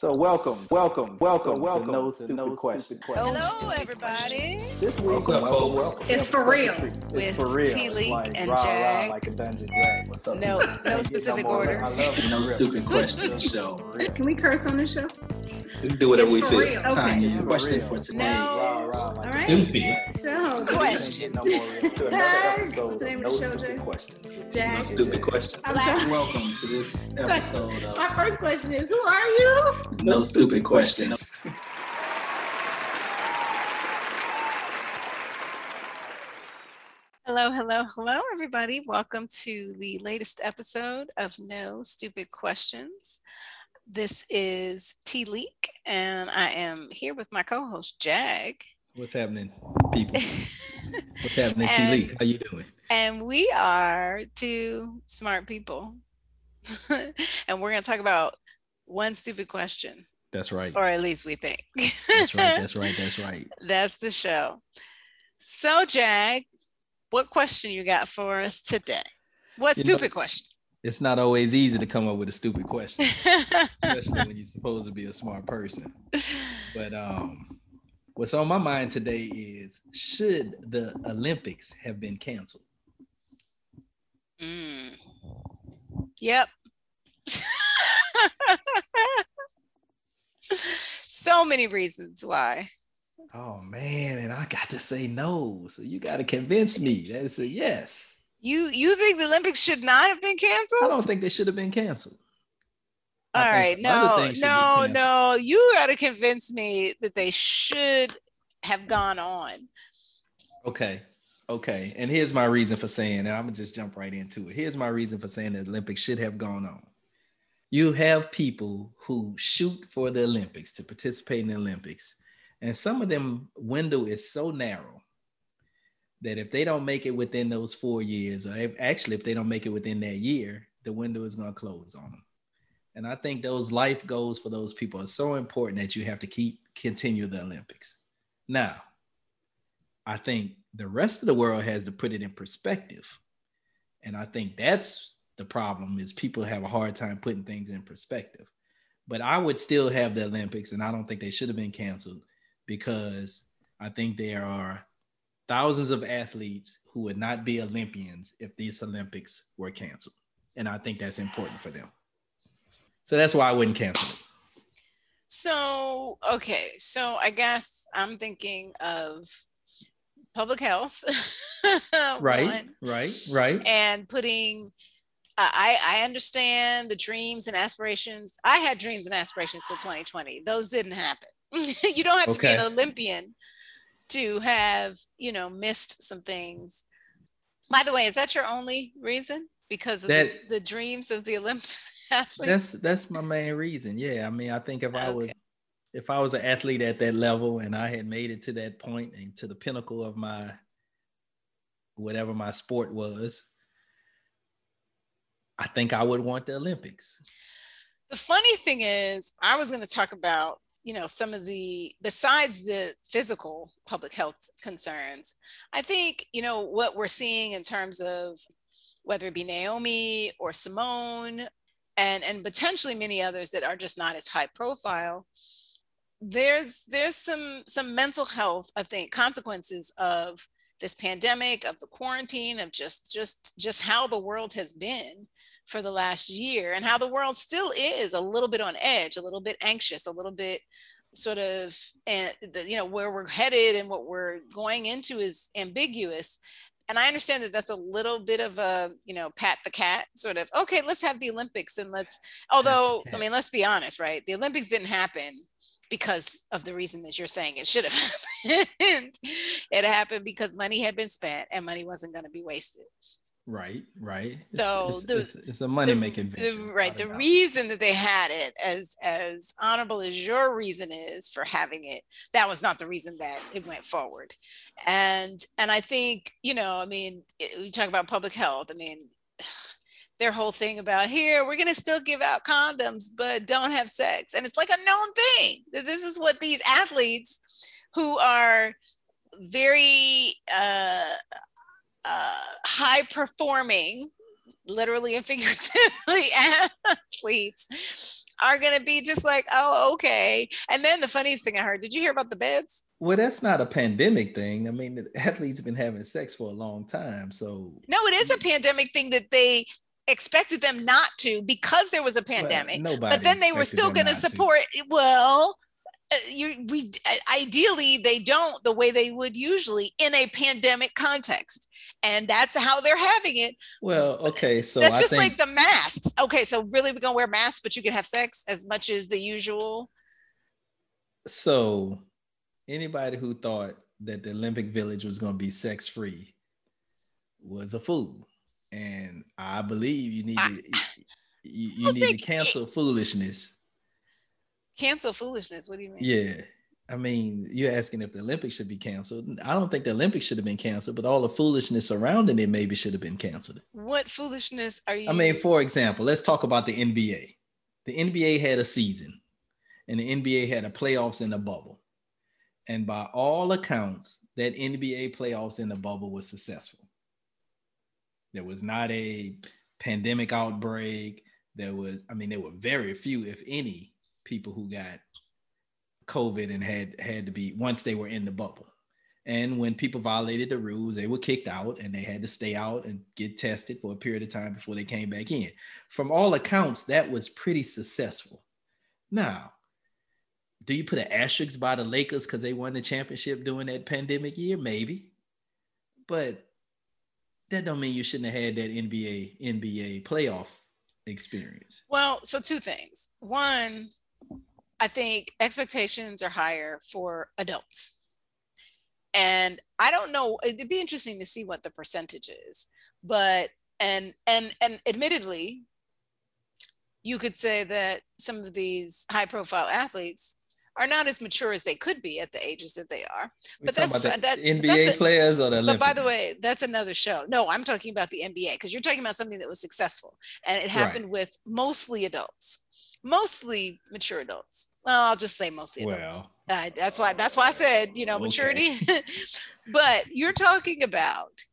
So welcome, welcome, welcome, so welcome. To no stupid, no question. question. Hello, everybody. This week, What's up, welcome, welcome. It's for real. It's With for real. T Leak like, and rah, Jag. Rah, like a dungeon drag. What's up? No, no specific no order. I love. No stupid questions show. Can we curse on the show? Just do whatever It's we feel. real. Tanya, Okay. your question For for today. No. Rah, rah, like All a right. dungeon Stupid. So, Question. No more to another Hi. episode What's the name of of the show, stupid Jay? questions. Jack. No stupid questions. I'm sorry. Welcome to this episode My first question is, who are you? No Stupid Questions. Hello, hello, hello, everybody. Welcome to the latest episode of No Stupid Questions. This is T Leak, and I am here with my co host, Jag. What's happening, people? What's happening, T And- Leak? How you doing? And we are two smart people. and we're going to talk about one stupid question, That's right. or at least we think. That's right. That's right. That's right. That's the show. So, Jag, what question you got for us today? What You know- stupid question? It's not always easy to come up with a stupid question, especially when you're supposed to be a smart person. But um, what's on my mind today is should the Olympics have been canceled? Mm. Yep. so many reasons why. Oh man, and I got to say no. So you got to convince me. that it's a yes. You you think the Olympics should not have been canceled? I don't think they should have been canceled. All right, no, things should be no, no. You got to convince me that they should have gone on. Okay. Okay. And here's my reason for saying, and I'm gonna just jump right into it. Here's my reason for saying the Olympics should have gone on. You have people who shoot for the Olympics to participate in the Olympics, and some of them window is so narrow that if they don't make it within those four years, or if, actually if they don't make it within that year, the window is gonna close on them. And I think those life goals for those people are so important that you have to keep continue the Olympics. Now, I think the rest of the world has to put it in perspective. And I think that's the problem is people have a hard time putting things in perspective. But I would still have the Olympics and I don't think they should have been canceled because I think there are thousands of athletes who would not be Olympians if these Olympics were canceled. And I think that's important for them. So that's why I wouldn't cancel it. So, okay. So I guess I'm thinking of public health. Right, one, right, right. and putting I, I understand the dreams and aspirations. I had dreams and aspirations for 2020. Those didn't happen. you don't have to be an Olympian to have, you know, missed some things. By the way, is that your only reason? Because of That- the, the dreams of the Olympic athletes? that's that's my main reason yeah i mean i think if i was if i was an athlete at that level and i had made it to that point and to the pinnacle of my whatever my sport was i think i would want the olympics. The funny thing is i was going to talk about you know some of the besides the physical public health concerns i think you know what we're seeing in terms of whether it be naomi or simone and and potentially many others that are just not as high profile there's there's some some mental health i think consequences of this pandemic of the quarantine of just just just how the world has been for the last year and how the world still is a little bit on edge, a little bit anxious, a little bit sort of, and the, you know, where we're headed and what we're going into is ambiguous. And I understand that that's a little bit of a, you know, pat the cat sort of, okay, let's have the Olympics and let's, although, I mean, let's be honest, right? The Olympics didn't happen because of the reason that you're saying it should have happened. it happened because money had been spent and money wasn't going to be wasted. Right right. So it's, the- it's, it's a money making venture right the reason that they had it as as honorable as your reason is for having it that was not the reason that it went forward. And and i think you know i mean we talk about public health. I mean their whole thing about here we're going to still give out condoms but don't have sex. And it's like a known thing that this is what these athletes who are very uh, uh, high performing literally and figuratively athletes are going to be just like, oh, okay. And then the funniest thing I heard, did you hear about the beds? Well, that's not a pandemic thing. I mean, the athletes have been having sex for a long time. So, no, it is a pandemic thing that they expected them not to because there was a pandemic. Well, but then they were still going to support. Well, uh, you we ideally they don't the way they would usually in a pandemic context and that's how they're having it well okay so that's I just think, like the masks okay so really we're gonna wear masks but you can have sex as much as the usual so anybody who thought that the olympic village was going to be sex free was a fool and i believe you need to you, you need to cancel it, foolishness cancel foolishness. What do you mean? Yeah. I mean, you're asking if the Olympics should be canceled. I don't think the Olympics should have been canceled, but all the foolishness surrounding it maybe should have been canceled. What foolishness are you? I mean, for example, let's talk about the NBA. The NBA had a season, and the NBA had a playoffs in a bubble. And by all accounts, that NBA playoffs in the bubble was successful. There was not a pandemic outbreak. There was, I mean, there were very few, if any, people who got COVID and had had to be once they were in the bubble. And when people violated the rules, they were kicked out and they had to stay out and get tested for a period of time before they came back in. From all accounts, that was pretty successful. Now, do you put an asterisk by the Lakers because they won the championship during that pandemic year? Maybe. But that don't mean you shouldn't have had that NBA NBA playoff experience. Well, so two things. One, I think expectations are higher for adults. And I don't know, it'd be interesting to see what the percentage is. But and and and admittedly, you could say that some of these high profile athletes are not as mature as they could be at the ages that they are. We're but that's, that's NBA that's a, players or the Olympic? But by the way, that's another show. No, I'm talking about the NBA because you're talking about something that was successful and it happened right. with mostly adults mostly mature adults. Well, I'll just say mostly adults. Well, uh, that's why that's why I said you know maturity. But you're talking about,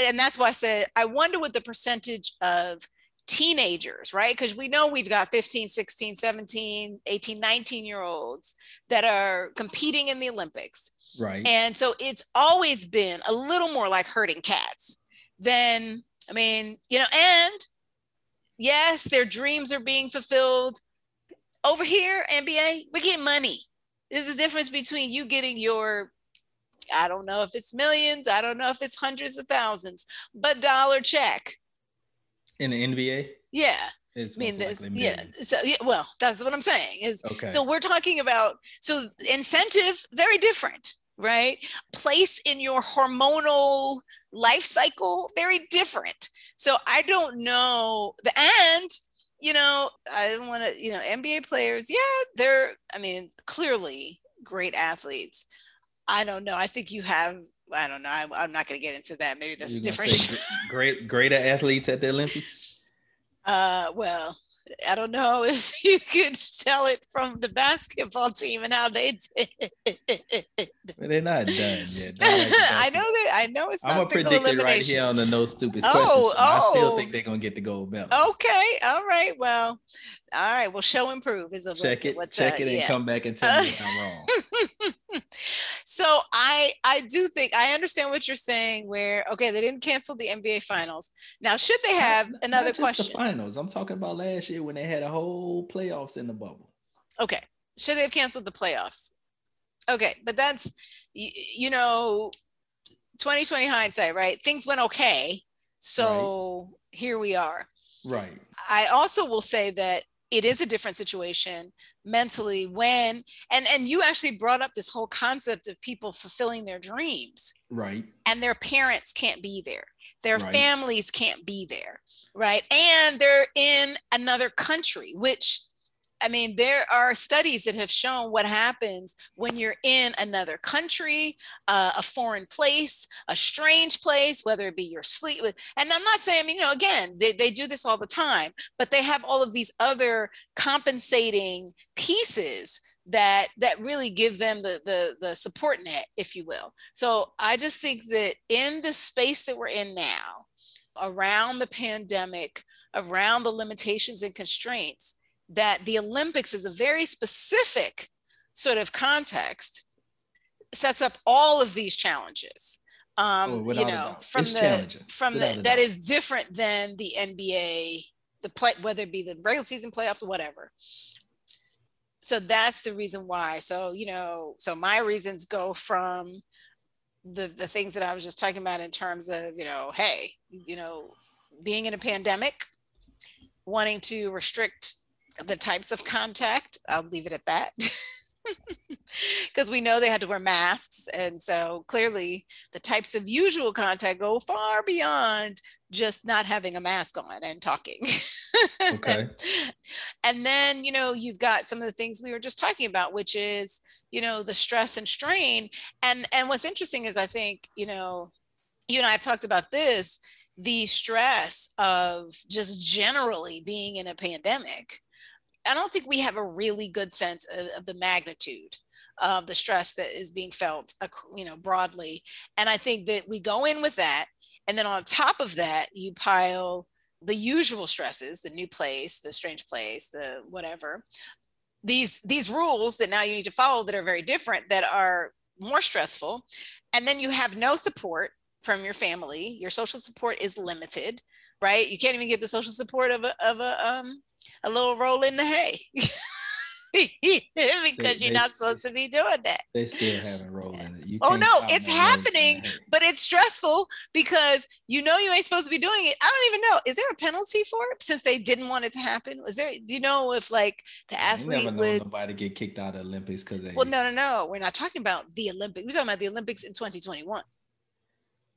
and that's why I said I wonder what the percentage of teenagers, right? Because we know we've got 15, 16, 17, 18, 19 year olds that are competing in the Olympics. Right. And so it's always been a little more like herding cats than, I mean, you know, and yes, their dreams are being fulfilled. Over here, NBA, we get money. There's a difference between you getting your, I don't know if it's millions, I don't know if it's hundreds of thousands, but dollar check. In the NBA? Yeah. It's I mean, this, yeah, so, yeah. Well, that's what I'm saying. Is okay. so we're talking about so incentive very different, right? Place in your hormonal life cycle very different. So I don't know the end. you know, I don't want to, you know, NBA players, yeah, they're, I mean, clearly great athletes. I don't know. I think you have, I don't know. I'm, I'm not going to get into that. Maybe that's a different. great, greater athletes at the Olympics. Uh, well, I don't know if you could tell it from the basketball team and how they did. Well, they're not done yet. I know that. I know it's. I'm gonna predict it right here on the no stupid oh, questions. Oh, I still oh. think they're gonna get the gold medal. Okay, all right. Well, all right. Well, show and prove is a check it. Check it and yeah. come back and tell me I'm wrong. So I I do think I understand what you're saying. Where okay, they didn't cancel the NBA finals. Now, should they have not, another not question? The finals. I'm talking about last year when they had a whole playoffs in the bubble. Okay, should they have canceled the playoffs? Okay, but that's you, you know 2020 hindsight, right? Things went okay. So right. here we are. Right. I also will say that it is a different situation mentally when and and you actually brought up this whole concept of people fulfilling their dreams. Right. And their parents can't be there. Their right. families can't be there. Right? And they're in another country which I mean, there are studies that have shown what happens when you're in another country, uh, a foreign place, a strange place, whether it be your sleep. And I'm not saying, you know, again, they, they do this all the time, but they have all of these other compensating pieces that that really give them the, the the support net if you will so i just think that in the space that we're in now around the pandemic around the limitations and constraints that the Olympics is a very specific sort of context, sets up all of these challenges. Um, Oh, you know, from It's the from without the that is different than the NBA, the play whether it be the regular season playoffs or whatever. So that's the reason why. So you know, so my reasons go from the the things that I was just talking about in terms of you know, hey, you know, being in a pandemic, wanting to restrict the types of contact. I'll leave it at that. Because we know they had to wear masks. And so clearly the types of usual contact go far beyond just not having a mask on and talking. Okay. and then, you know, you've got some of the things we were just talking about, which is, you know, the stress and strain. And and what's interesting is I think, you know, you and I have talked about this, the stress of just generally being in a pandemic. I don't think we have a really good sense of, of the magnitude of the stress that is being felt, you know, broadly. And I think that we go in with that, and then on top of that, you pile the usual stresses, the new place, the strange place, the whatever. These these rules that now you need to follow that are very different, that are more stressful, and then you have no support from your family. Your social support is limited, right? You can't even get the social support of a of a um a little roll in the hay because They- you're not supposed to be doing that. They still haven't rolled oh, in it. Oh, no, it's roll in happening. But it's stressful because you know you ain't supposed to be doing it. I don't even know. Is there a penalty for it since they didn't want it to happen? Was there? Do you know if like the athlete would? nobody get kicked out of the Olympics because they. Well, no, no, no. We're not talking about the Olympics. We're talking about the Olympics in 2021.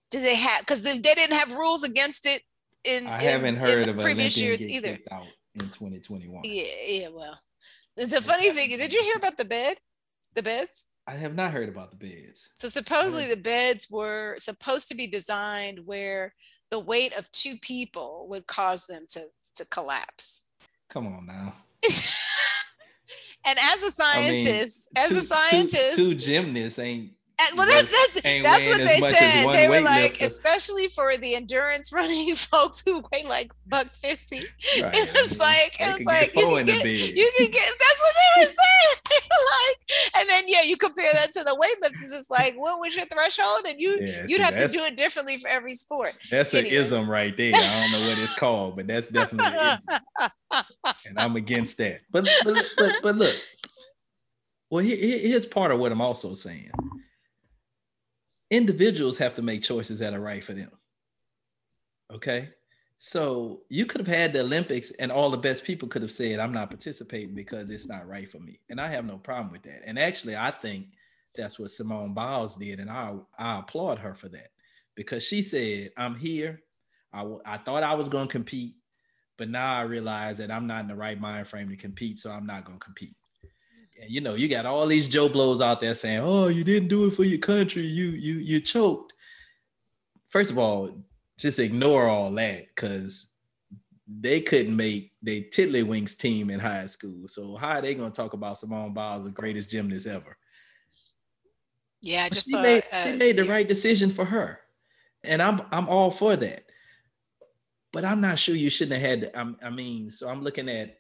Did they have? Because they, they didn't have rules against it in. I haven't in heard the of previous Olympian years either. In 2021. Yeah, yeah. Well, the, funny thing is, did you hear about the bed? The beds? I have not heard about the beds. So supposedly the beds were supposed to be designed where the weight of two people would cause them to to collapse. Come on now. And as a I mean, scientist, as two- a two- scientist, two, gymnasts ain't. And- well, that's that's, that's what they said. They were like, weightlifter. especially for the endurance running folks who weigh like buck fifty. Right. It was like it was like you can get, you can get. That's what they were saying. They were like, and then yeah, you compare that to the weightlifters. It's like, what was your threshold? And you Yeah, you'd see, have to do it differently for every sport. That's an ism right there. I don't know what it's called, but that's definitely an and I'm against that. But but but, but look, well, here- here's part of what I'm also saying. Individuals have to make choices that are right for them. Okay, so you could have had the Olympics, and all the best people could have said, "I'm not participating because it's not right for me," and I have no problem with that. And actually, I think that's what Simone Biles did, and I I applaud her for that because she said, "I'm here. I, w- I thought I was going to compete, but now I realize that I'm not in the right mind frame to compete, so I'm not going to compete. You know, you got all these Joe blows out there saying, "Oh, you didn't do it for your country. You you you choked." First of all, just ignore all that because they couldn't make they Tiddlywinks team in high school. So how are they going to talk about Simone Biles, the greatest gymnast ever? Yeah, I just she saw. made, uh, she made the yeah. right decision for her, and I'm I'm all for that. But I'm not sure you shouldn't have had. I'm- I mean, so I'm looking at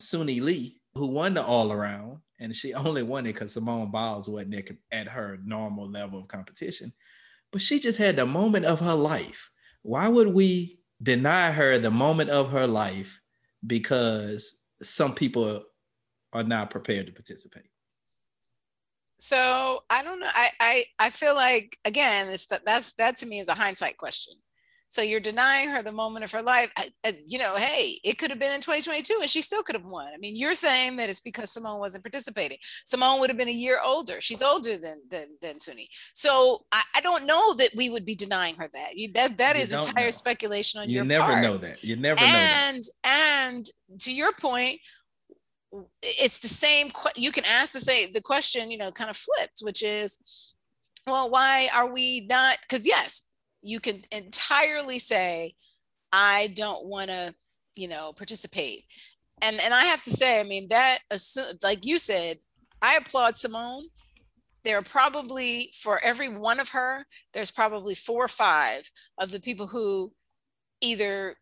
Suni Lee, who won the all around, and she only won it because Simone Biles wasn't at- her normal level of competition. But she just had the moment of her life. Why would we deny her the moment of her life because some people are not prepared to participate? So I don't know. I I I feel like again, it's that that's that to me is a hindsight question. So you're denying her the moment of her life. I, I- you know, hey, it could have been in 2022 and she still could have won. I mean, you're saying that it's because Simone wasn't participating. Simone would have been a year older. She's older than than than Suni. So I, I don't know that we would be denying her that. You, that that You is entire know. speculation on You your part. You never know that. You never know and and to your point it's the same you can ask the same the question you know kind of flipped which is well why are we not because yes you can entirely say i don't want to you know participate. And and i have to say i mean that assu- like you said i applaud simone. There are probably for every one of her there's probably four or five of the people who either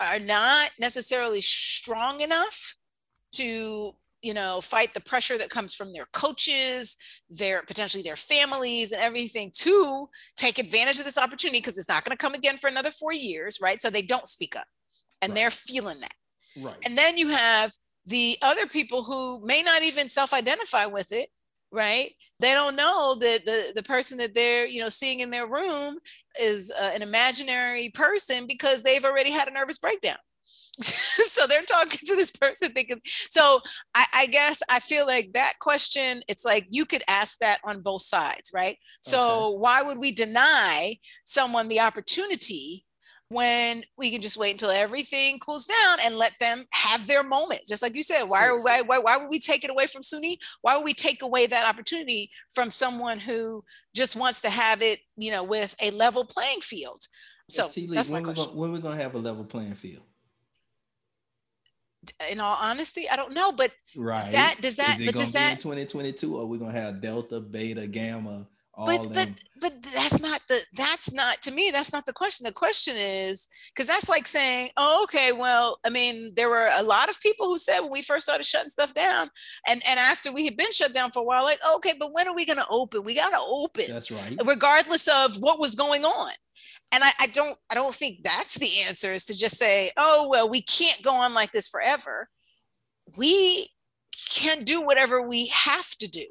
are not necessarily strong enough to you know fight the pressure that comes from their coaches their potentially their families and everything to take advantage of this opportunity because it's not going to come again for another four years right so they don't speak up and Right. they're feeling that Right. and then you have the other people who may not even self-identify with it right they don't know that the the person that they're you know seeing in their room is uh, an imaginary person because they've already had a nervous breakdown so they're talking to this person thinking so I, I guess i feel like that question it's like you could ask that on both sides right? So why would we deny someone the opportunity when we can just wait until everything cools down and let them have their moment? Just like you said why are why, why, why would we take it away from Suni? Why would we take away that opportunity from someone who just wants to have it you know with a level playing field? So that's my when, we question. gonna, when we're gonna have a level playing field? In all honesty i don't know but Right. that- does that- Is it but does that- 2022 or we gonna have delta, beta, gamma, all but but but that's not the that's not to me that's not the question the question is because that's like saying oh okay well i mean there were a lot of people who said when we first started shutting stuff down and and after we had been shut down for a while like okay but when are we going to open we got to open That's right. regardless of what was going on and I, I don't i don't think that's the answer is to just say oh well we can't go on like this forever. We can do whatever we have to do.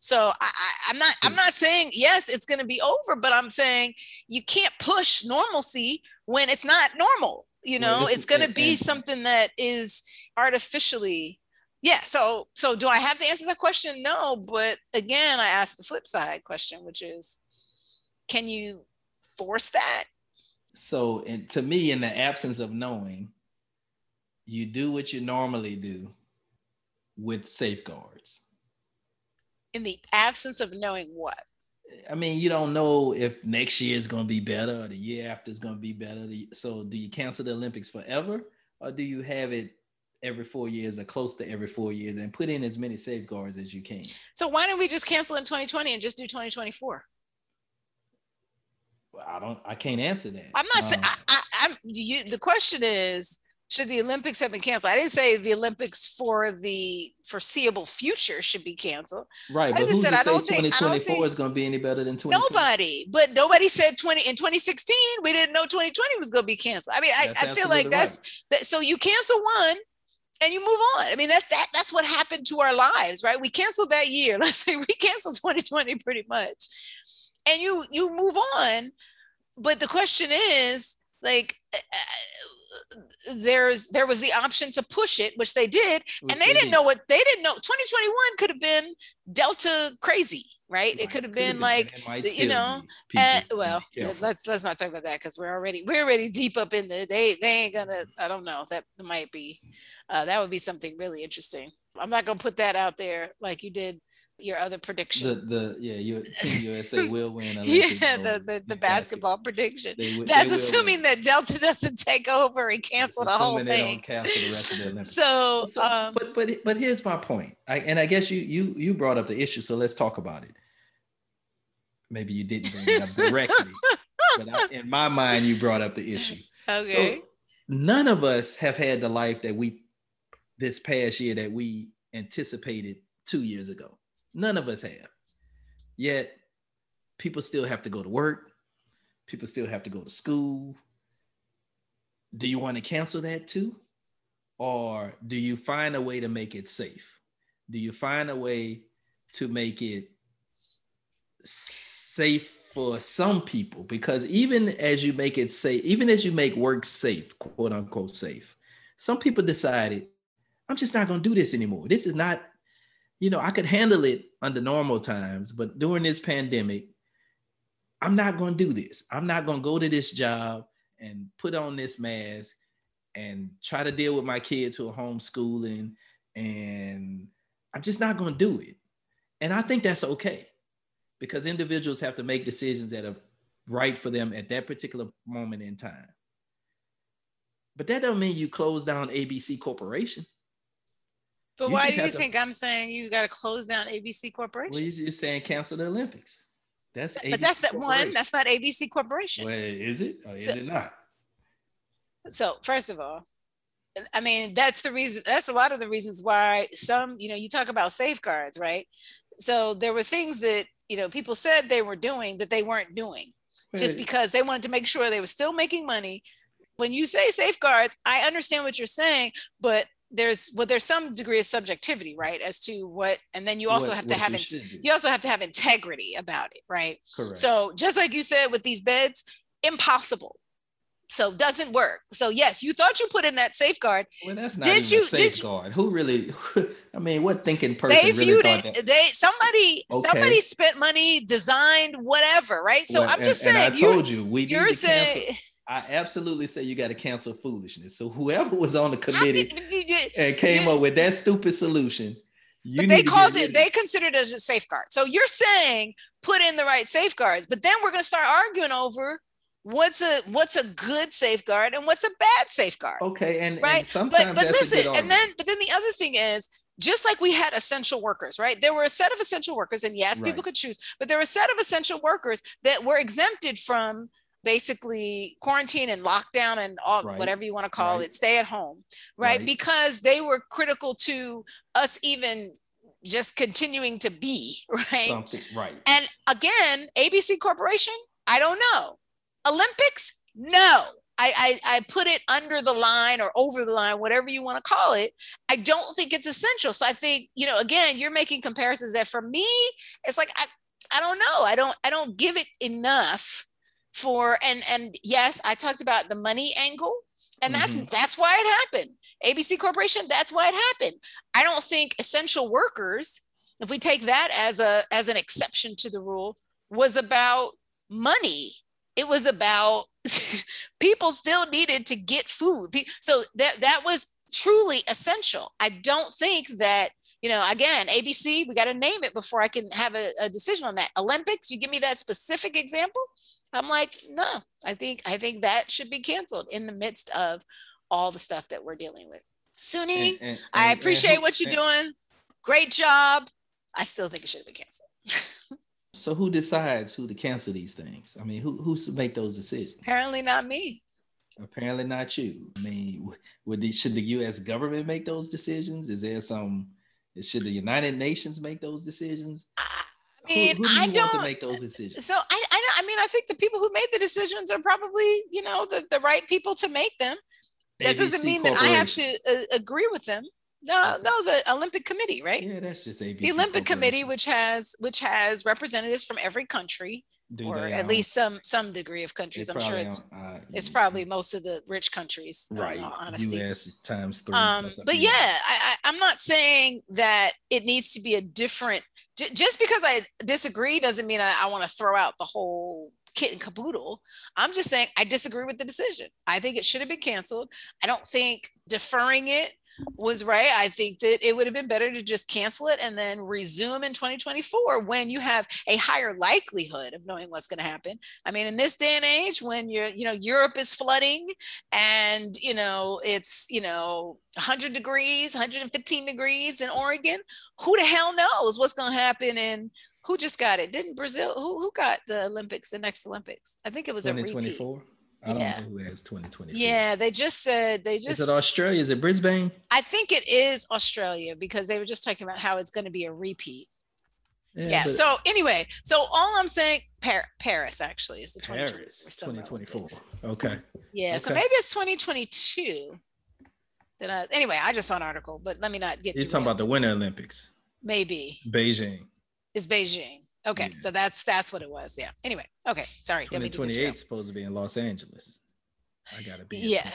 So I, I, i'm not i'm not saying yes it's going to be over but i'm saying you can't push normalcy when it's not normal you know? this it's going to be something that is artificially yeah so so do i have the answer to that question? No but again i asked the flip side question which is can you force that So, and to me, in the absence of knowing, you do what you normally do with safeguards. in the absence of knowing what I mean, you don't know if next year is going to be better or the year after is going to be better. So, do you cancel the Olympics forever or do you have it every four years or close to every four years and put in as many safeguards as you can? so why don't we just cancel in 2020 and just do 2024 Well, I don't, I can't answer that. i'm not saying Um, I, I, i'm you the question is should the olympics have been canceled? I didn't say the olympics for the foreseeable future should be canceled. Right, I but just who's said to I say don't think- I don't 2024 think- is going to be any better than 20? nobody but nobody said 20 in 2016 we didn't know 2020 was going to be canceled. I mean i, I feel like that's right. that so you cancel one and you move on. I mean that's that that's what happened to our lives right? We canceled that year. Let's say we canceled 2020 pretty much. And you you move on but the question is like uh, there's there was the option to push it which they did and they didn't know what they didn't know 2021 could have been delta crazy right, it could have been like and you know, uh, well, let's let's not talk about that because we're already we're already deep up in the they they ain't gonna I don't know that might be uh, that would be something really interesting. I'm not gonna put that out there like you did your other prediction. the the yeah, your team USA will win. Olympic yeah, gold the the, the basket- basketball prediction. They wi- That's they assuming that Delta doesn't take over and cancel the whole Assuming they thing. don't cancel the rest of the Olympics. So, So, um, but but but here's my point. I, and I guess you you you brought up the issue, so let's talk about it. Maybe you didn't bring it up directly, but I, in my mind, you brought up the issue. okay. So none of us have had the life that we this past year that we anticipated two years ago. None of us have. Yet people still have to go to work. People still have to go to school. Do you want to cancel that too? Or do you find a way to make it safe? Do you find a way to make it safe for some people? Because even as you make it safe, even as you make work safe, quote unquote safe, some people decided, I'm just not going to do this anymore. This is not, you know, I could handle it under normal times, but during this pandemic, I'm not going to do this. I'm not going to go to this job and put on this mask and try to deal with my kids who are homeschooling. And I'm just not going to do it. And I think that's okay because individuals have to make decisions that are right for them at that particular moment in time. But that doesn't mean you close down ABC Corporation. But you why do you to- think I'm saying you got to close down ABC Corporation? Well, you're just saying cancel the Olympics. That's but that's that one. That's not ABC Corporation. Well, is it or is So- it not? So first of all, I mean, that's the reason, that's a lot of the reasons why some, you know, you talk about safeguards, right? So there were things that, you know, people said they were doing that they weren't doing just because they wanted to make sure they were still making money. When you say safeguards, I understand what you're saying, but there's well, there's some degree of subjectivity, right? As to what, and then you also what- have to have you in- you also have to have integrity about it, right? Correct. So just like you said with these beds, impossible. So doesn't work. So yes, you thought you put in that safeguard. well, that's not did even you- a did you- safeguard. Who really? I mean, what thinking person they really viewed thought it. that? They somebody Okay. somebody spent money, designed whatever, right? So Well, I'm just and, saying And I you, told you we you're to saying I absolutely say you got to cancel foolishness. So whoever was on the committee and came up with that stupid solution, you but need they called it they considered it as a safeguard. So you're saying put in the right safeguards but then we're going to start arguing over what's a what's a good safeguard and what's a bad safeguard Okay, and, Right, and sometimes but but listen and then but then the other thing is just like we had essential workers right? There were a set of essential workers and yes people could choose but there were a set of essential workers that were exempted from basically quarantine and lockdown and all Right, whatever you want to call right. it stay at home right? Right. because they were critical to us even just continuing to be right something right. and again abc corporation i don't know olympics no I, I, I put it under the line or over the line, whatever you want to call it. I don't think it's essential. So I think, you know, again, you're making comparisons that for me, it's like I, I don't know. I don't I don't give it enough for and and yes, I talked about the money angle, and that's Mhm. that's why it happened. ABC Corporation, that's why it happened. I don't think essential workers, if we take that as a as an exception to the rule, was about money. It was about people still needed to get food. So that that was truly essential. I don't think that you know again ABC we got to name it before I can have a, a decision on that. Olympics, you give me that specific example, I'm like no. I think I think that should be canceled in the midst of all the stuff that we're dealing with. Suni, And- and- I and- and appreciate who- what you're and- doing. Great job. I still think it should have been canceled. So who decides who to cancel these things? I mean, who who's to make those decisions? Apparently not me. Apparently not you. I mean, would the, should the U.S. government make those decisions? Is there some? Should the United Nations make those decisions? I mean, who, do you I don't. make those decisions? So I, I, I mean, I think the people who made the decisions are probably, you know, the, the right people to make them. That doesn't mean that I have to uh, agree with them. No, no, the Olympic Committee, right? Yeah, that's just ABC. the Olympic Committee, which has which has representatives from every country, Do or at least some some degree of they countries. I'm sure it's uh, it's probably most of the rich countries. right. all honesty. U.S. times three. um but yeah I, I i'm not saying that it needs to be a different j- just because i disagree doesn't mean i, I want to throw out the whole kit and caboodle i'm just saying i disagree with the decision i think it should have been canceled i don't think deferring it was right i think that it would have been better to just cancel it and then resume in 2024 when you have a higher likelihood of knowing what's going to happen. I mean in this day and age when you're you know europe is flooding and you know it's you know 100 degrees 115 degrees in oregon who the hell knows what's going to happen in who just got it? Didn't brazil who, who got the olympics the next olympics? I think it was a repeat. 2024. I don't Yeah. know who has 2024. yeah they just said they just. Is it Australia? Is it Brisbane? i think it is australia because they were just talking about how it's going to be a repeat yeah, but so anyway so all i'm saying Par- paris actually is the 2024 Paris, 2024. Okay. Yeah, so maybe it's 2022. Then I, anyway, I just saw an article, but let me not get. You're talking about the. Winter Olympics, maybe Beijing. it's Beijing. Okay, Yeah. so that's that's what it was. Yeah. Anyway, okay, sorry. Didn't mean 2028 is supposed to be in Los Angeles. I gotta be. Yeah.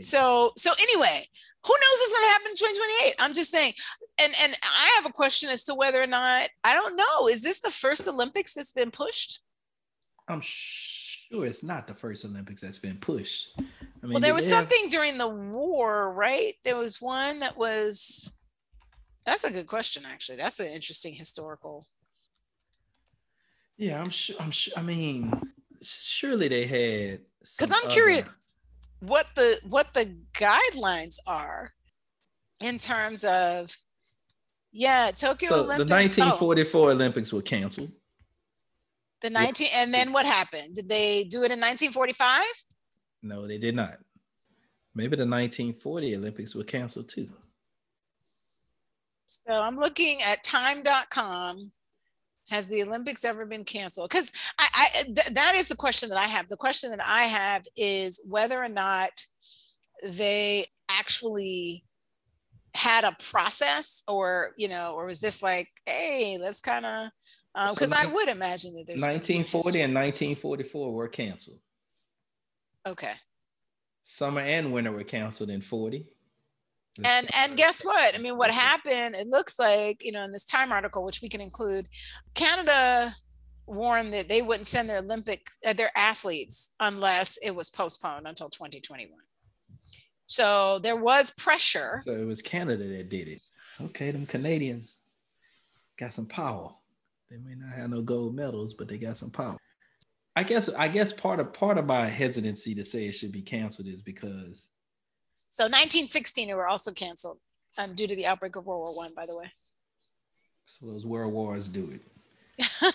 So so anyway, who knows what's going to happen in 2028? I'm just saying. And and I have a question as to whether or not I don't know. Is this the first Olympics that's been pushed? I'm sure it's not the first Olympics that's been pushed. I mean, well, there was have- something during the war, right? There was one that was. That's a good question, actually. That's an interesting historical. Yeah, I'm sure. I'm sure. I mean, surely they had. because I'm curious what the what the guidelines are in terms of yeah Tokyo So Olympics the oh, 1944 Olympics were canceled. the 19 and then what happened did they do it in 1945 No, they did not. Maybe the 1940 Olympics were canceled too. So I'm looking at time.com. Has the Olympics ever been canceled? Because I, I th- that is the question that I have. The question that I have is whether or not they actually had a process or you know or was this like hey let's kind of because um, so i would imagine that there's 1940 and 1944 were canceled okay summer and winter were canceled in 40 and and guess what i mean what happened it looks like you know in this time article which we can include canada warned that they wouldn't send their olympic uh, their athletes unless it was postponed until 2021 so there was pressure. So it was Canada that did it. Okay, them Canadians got some power. They may not have no gold medals, but they got some power. I guess I guess part of part of my hesitancy to say it should be canceled is because so 1916 they were also canceled um, due to the outbreak of World War One, by the way. So those world wars do it so,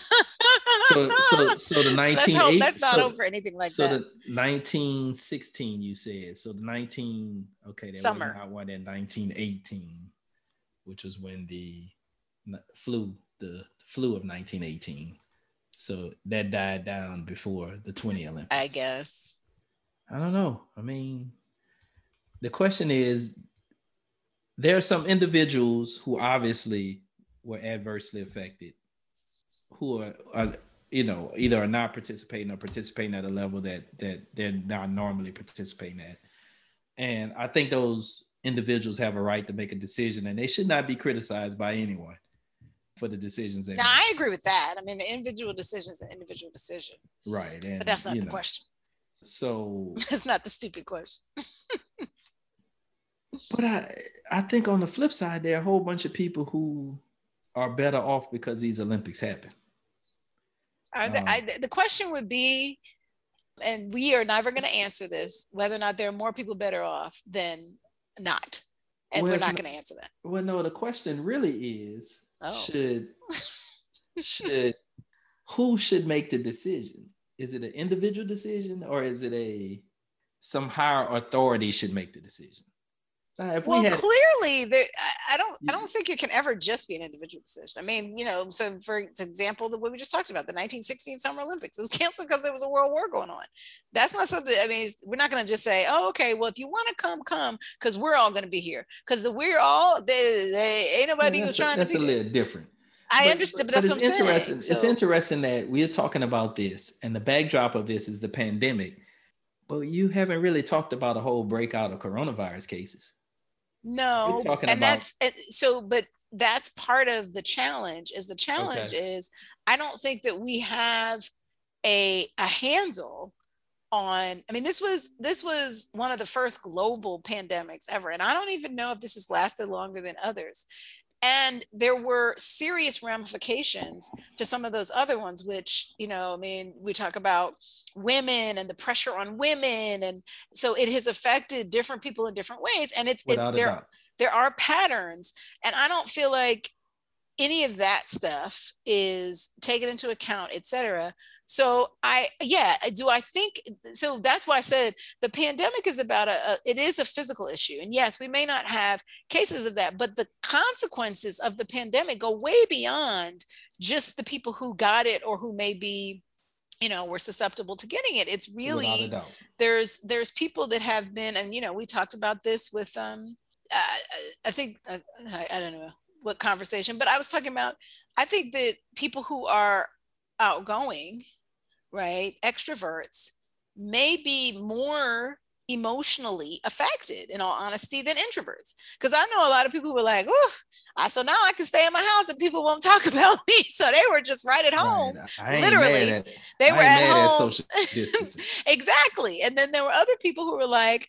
so, so the 19 let's, hope that's not so, over anything like so that. So the 1916, you said. So the 19, okay, that summer. was one in 1918, which was when the flu, the flu of 1918. So that died down before the 20 Olympics. I guess. I don't know. I mean, the question is there are some individuals who obviously were adversely affected who are, are you know either are not participating or participating at a level that that they're not normally participating at. And i think those individuals have a right to make a decision and they should not be criticized by anyone for the decisions they now, make. i agree with that. I mean the individual decision is an individual decision. Right and, but that's not the know, question. so it's not the stupid question but i i think on the flip side there are a whole bunch of people who are better off because these olympics happen um, I, the question would be, and we are never going to answer this, whether or not there are more people better off than not. And well, we're not going to answer that. Well, no, the question really is oh. should, should, who should make the decision? Is it an individual decision or is it a, some higher authority should make the decision? Uh, well, we had, clearly, there, I, don't. I don't think it can ever just be an individual decision. I mean, you know, so for example, the what we just talked about, the 1916 Summer Olympics, it was canceled because there was a world war going on. That's not something. I mean, we're not going to just say, "Oh, okay, well, if you want to come, come," because we're all going to be here. Because the we're all, they, they ain't nobody who's trying that's to. That's a little different. I but, understand, but, but that's what I'm interesting. saying. It's interesting that we're talking about this, and the backdrop of this is the pandemic, but you haven't really talked about a whole breakout of coronavirus cases. No, and about- that's so, but that's part of the challenge. Is the challenge okay. is I don't think that we have a a handle on i mean this was this was one of the first global pandemics ever and i don't even know if this has lasted longer than others and there were serious ramifications to some of those other ones which you know i mean we talk about women and the pressure on women. And so it has affected different people in different ways. And it's it, there there are patterns. And i don't feel like any of that stuff is taken into account etc so i yeah do i think so that's why i said the pandemic is about a, a, it is a physical issue. And yes we may not have cases of that but the consequences of the pandemic go way beyond just the people who got it or who may be you know were susceptible to getting it. It's really there's there's people that have been and you know we talked about this with um uh, i think uh, I, I don't know what conversation, but I was talking about, I think that people who are outgoing, right, extroverts, may be more emotionally affected in all honesty than introverts. Because i know a lot of people were like oh I, so now i can stay in my house and people won't talk about me. So they were just right at home right. literally. at, they were at home. exactly. And then there were other people who were like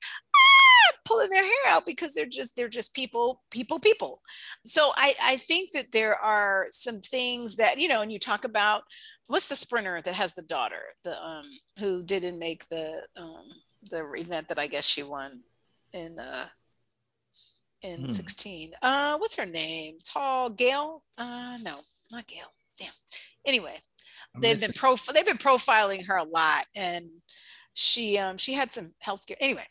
pulling their hair out because they're just they're just people people people. So i i think that there are some things that you know and you talk about what's the sprinter that has the daughter the um who didn't make the um the event that i guess she won in uh in hmm. 16 uh what's her name? Tall gail? Uh no not gail. Damn. Anyway they've been pro they've been profiling her a lot and she um she had some health scare anyway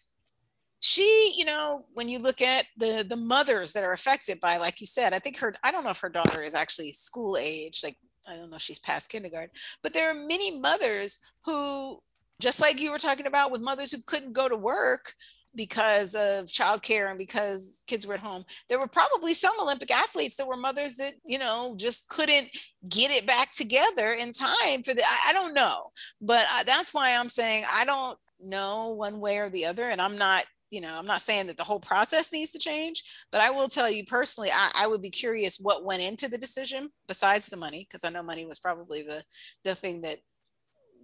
she, you know, when you look at the the mothers that are affected by, like you said, I think her, I don't know if her daughter is actually school age, like I don't know if she's past kindergarten, but there are many mothers who, just like you were talking about with mothers who couldn't go to work, because of childcare and because kids were at home. There were probably some Olympic athletes that were mothers that, you know, just couldn't get it back together in time for the, I, I don't know. But I, that's why I'm saying I don't know one way or the other. And I'm not, you know, I'm not saying that the whole process needs to change, but I will tell you personally, I, I would be curious what went into the decision besides the money, because I know money was probably the the thing that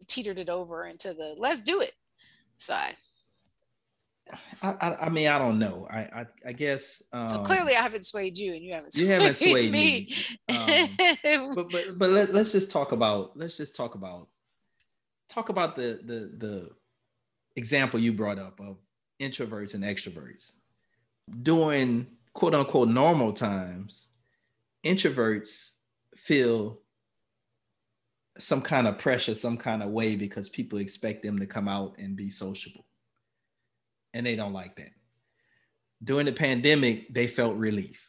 teetered it over into the let's do it side. I, I, I, mean, I don't know. I, I, I guess. Um, so clearly, I haven't swayed you, and you haven't. Swayed you haven't swayed me. me. Um, but but but let, let's just talk about. Let's just talk about. Talk about the the the example you brought up of introverts and extroverts. During quote unquote normal times, introverts feel some kind of pressure, some kind of way because people expect them to come out and be sociable and they don't like that. During the pandemic, they felt relief.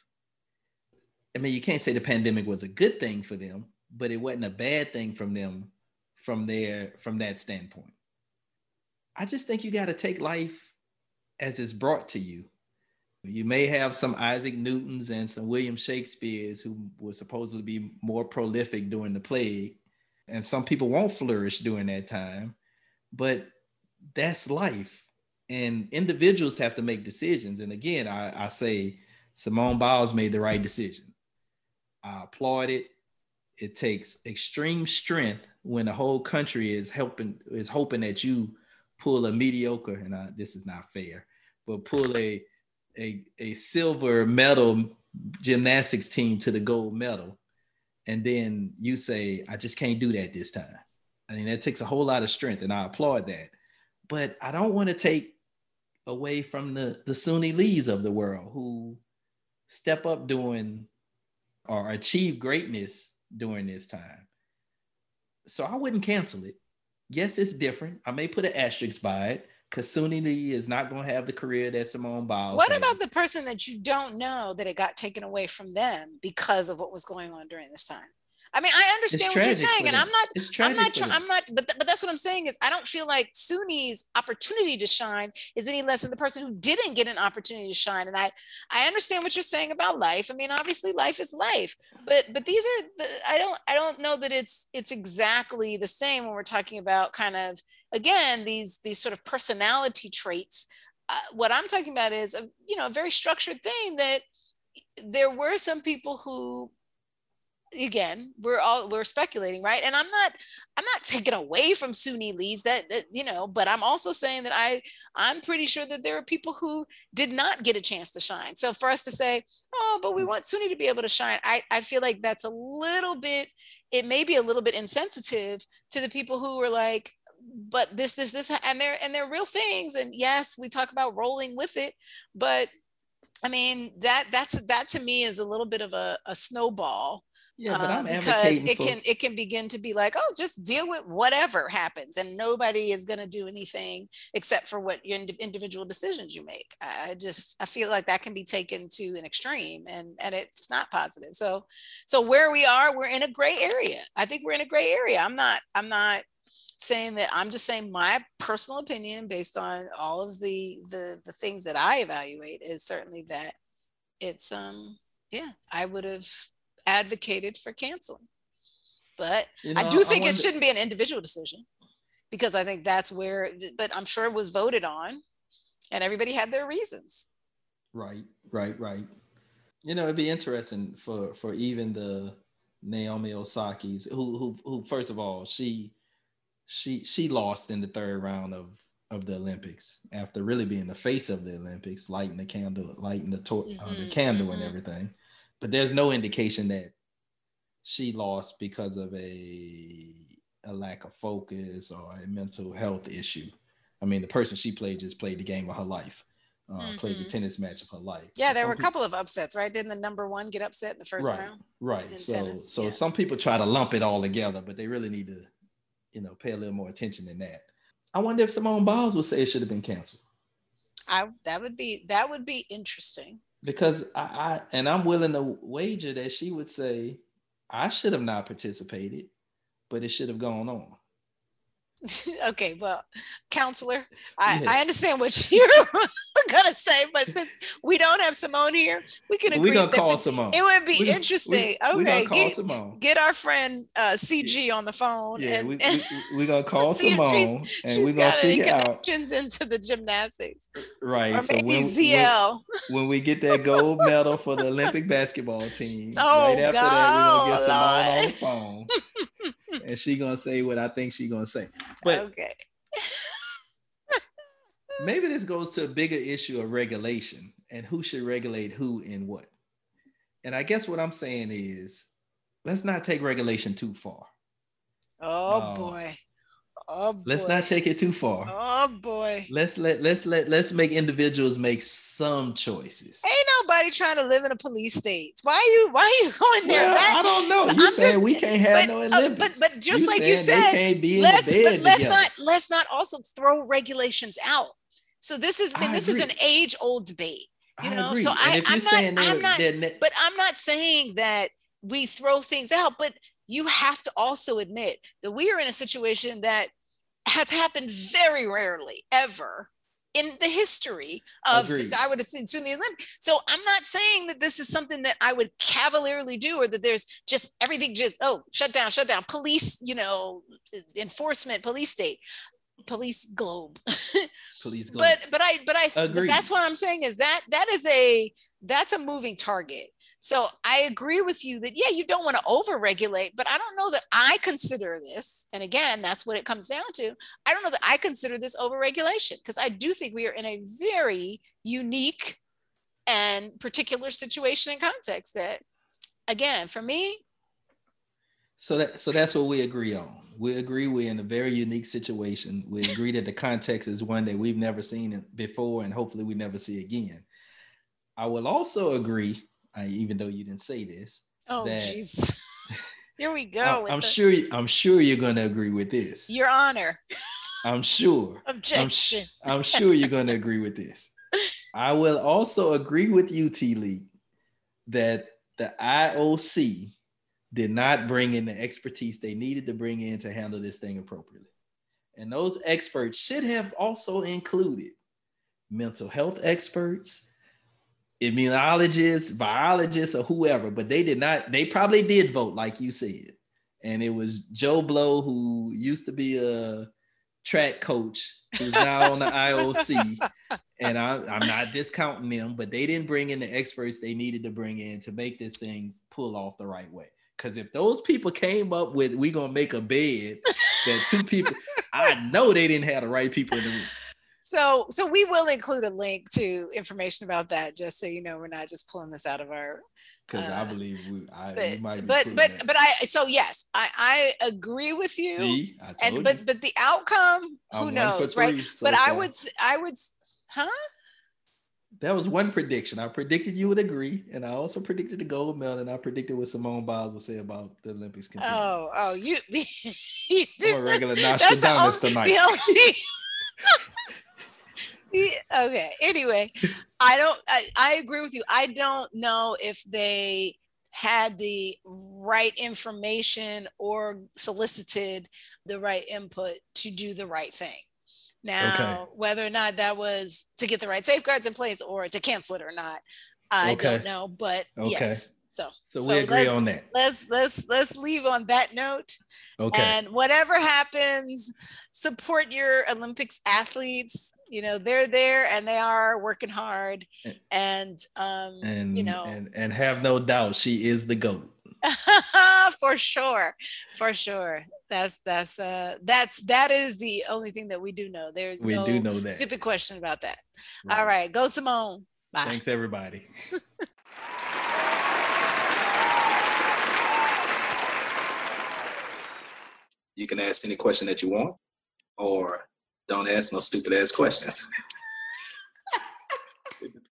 I mean, you can't say the pandemic was a good thing for them, but it wasn't a bad thing from them from their from that standpoint. I just think you got to take life as it's brought to you. You may have some Isaac Newtons and some William Shakespeare's who were supposedly be more prolific during the plague, and some people won't flourish during that time, but that's life and individuals have to make decisions. And again, I, I say Simone Biles made the right decision. I applaud it. It takes extreme strength when the whole country is helping is hoping that you pull a mediocre, and I, this is not fair, but pull a a, a silver medal gymnastics team to the gold medal. And then you say, I just can't do that this time. I mean, that takes a whole lot of strength, and I applaud that. But I don't want to take away from the the Suni Lees of the world who step up doing or achieve greatness during this time. So I wouldn't cancel it. Yes, it's different. I may put an asterisk by it Lee is not going to have the career that Simone Biles. What had. about the person that you don't know that it got taken away from them because of what was going on during this time? I mean, I understand what you're saying, and I'm not, I'm not, I'm not, but, but that's what I'm saying is I don't feel like Suni's opportunity to shine is any less than the person who didn't get an opportunity to shine. And I, I understand what you're saying about life. I mean, obviously life is life, but, but these are the, I don't, I don't know that it's, it's exactly the same when we're talking about kind of, again, these, these sort of personality traits. Uh, what I'm talking about is a, you know, a very structured thing that there were some people who again we're all we're speculating right? And i'm not i'm not taking away from Suni Lees that, that, you know but i'm also saying that i i'm pretty sure that there are people who did not get a chance to shine. So for us to say oh but we mm. want Suni to be able to shine i i feel like that's a little bit it may be a little bit insensitive to the people who were like but this this this and they're and they're real things and yes we talk about rolling with it but I mean that that's that to me is a little bit of a, a snowball yeah, but I'm um, because it for... can it can begin to be like, oh, just deal with whatever happens, and nobody is going to do anything except for what your individual decisions you make. I just I feel like that can be taken to an extreme, and and it's not positive. So so where we are, we're in a gray area. I think we're in a gray area. I'm not I'm not saying that I'm just saying my personal opinion based on all of the the the things that I evaluate is certainly that it's um yeah I would have advocated for canceling. But you know, I do think I wonder- it shouldn't be an individual decision because I think that's where, but I'm sure it was voted on and everybody had their reasons. Right, right, right. You know, it'd be interesting for for even the Naomi Osaka's who who who first of all, she she she lost in the third round of of the Olympics after really being the face of the Olympics, lighting the candle, lighting the, to- mm-hmm, uh, the mm-hmm, candle mm-hmm. and everything but there's no indication that she lost because of a a lack of focus or a mental health issue. I mean, the person she played just played the game of her life, uh, mm-hmm. played the mm-hmm. tennis match of her life. Yeah, there were a couple of upsets, right? Didn't the number one get upset in the first right, round? Right. So, tennis? so yeah. some people try to lump it all together, but they really need to, you know, pay a little more attention than that. I wonder if Simone Biles would say it should have been canceled. I that would be that would be interesting. Because I, I and I'm willing to wager that she would say, I should have not participated, but it should have gone on. okay, well, counselor, I, Yeah. I understand what you're gonna say, but since we don't have Simone here, we can agree We're gonna call Simone. it would be We- we- interesting. We're okay, call get, Simone. get our friend uh, CG on the phone. Yeah, and, we, we, we're gonna call if she's- Simone and she's we're gonna figure out connections into the gymnastics, right. or so maybe when, ZL. when, when we get that gold medal for the Olympic basketball team, Oh, right after that, we're gonna get God, Simone on the phone, and she gonna say what I think she gonna say. But okay, maybe this goes to a bigger issue of regulation and who should regulate who and what. And I guess what I'm saying is, let's not take regulation too far. oh No. boy, oh boy, Let's not take it too far. oh boy. Let's let let's let let's make individuals make some choices. Ain't nobody trying to live in a police state. Why are you? Why are you going there? Well, That- I don't know. You saying just- we can't have but, no uh, but but just like you said, they can't be in let's the bed but let's not let's not also throw regulations out. So this has been I this is an age old debate, you I know, agree. so I, I'm not- I'm not- ne- but I'm not saying that we throw things out, but you have to also admit that we are in a situation that has happened very rarely ever in the history of Agreed. I would assume the Olympics. So I'm not saying that this is something that I would cavalierly do or that there's just everything just oh shut down, shut down. Police, you know, enforcement, police state, police globe. police go. but but I but I but Agreed. that's what I'm saying is that that is a that's a moving target. So I agree with you that yeah, you don't want to overregulate, but I don't know that I consider this, and again, that's what it comes down to. I don't know that I consider this overregulation because I do think we are in a very unique and particular situation and context that again, for me, So that so that's what we agree on. We agree we're in a very unique situation. We agree that the context is one that we've never seen before, and hopefully we never see again. I will also agree, I, even though you didn't say this, oh jeez. Here we go. I, I'm the- sure I'm sure you're going to agree with this. Your honor. I'm sure. I'm, Objection. I'm sure you're going to agree with this. I will also agree with you, T. Lee, that the IOC did not bring in the expertise they needed to bring in to handle this thing appropriately. And those experts should have also included mental health experts, immunologists, biologists, or whoever, but they did not, they probably did vote, like you said. And it was Joe Blow, who used to be a track coach, who's now on the IOC. And I, I'm not discounting them, but they didn't bring in the experts they needed to bring in to make this thing pull off the right way. Because if those people came up with, we gonna make a bed that two people, I know they didn't have the right people in the room. So, so we will include a link to information about that, just so you know, we're not just pulling this out of our. Because I Uh, believe we, I, we But, might be but, but, that. but I. So yes, I, I agree with you. See, I and you. but, but the outcome, I'm who for knows, right? so But I would, I would, huh? That was one prediction. I predicted you would agree, and I also predicted the gold medal, and I predicted what Simone Biles would say about the Olympics. Oh, oh, you. I'm a regular That's the only- tonight. the only- okay. Anyway, I don't. I, I agree with you. I don't know if they had the right information or solicited the right input to do the right thing. Now, whether or not that was to get the right safeguards in place or to cancel it or not, I Okay. don't know. But Okay. yes. So So, so we agree let's- on that. let's let's let's leave on that note. Okay. And whatever happens, support your Olympics athletes. You know, they're there and they are working hard. And um, and you know, and and have no doubt she is the goat. for sure, for sure. That's that's uh that's that is the only thing that we do know. There's We no do know that. stupid question about that. All right, go Simone. Bye. Thanks everybody. You can ask any question that you want, or don't ask no stupid ass questions.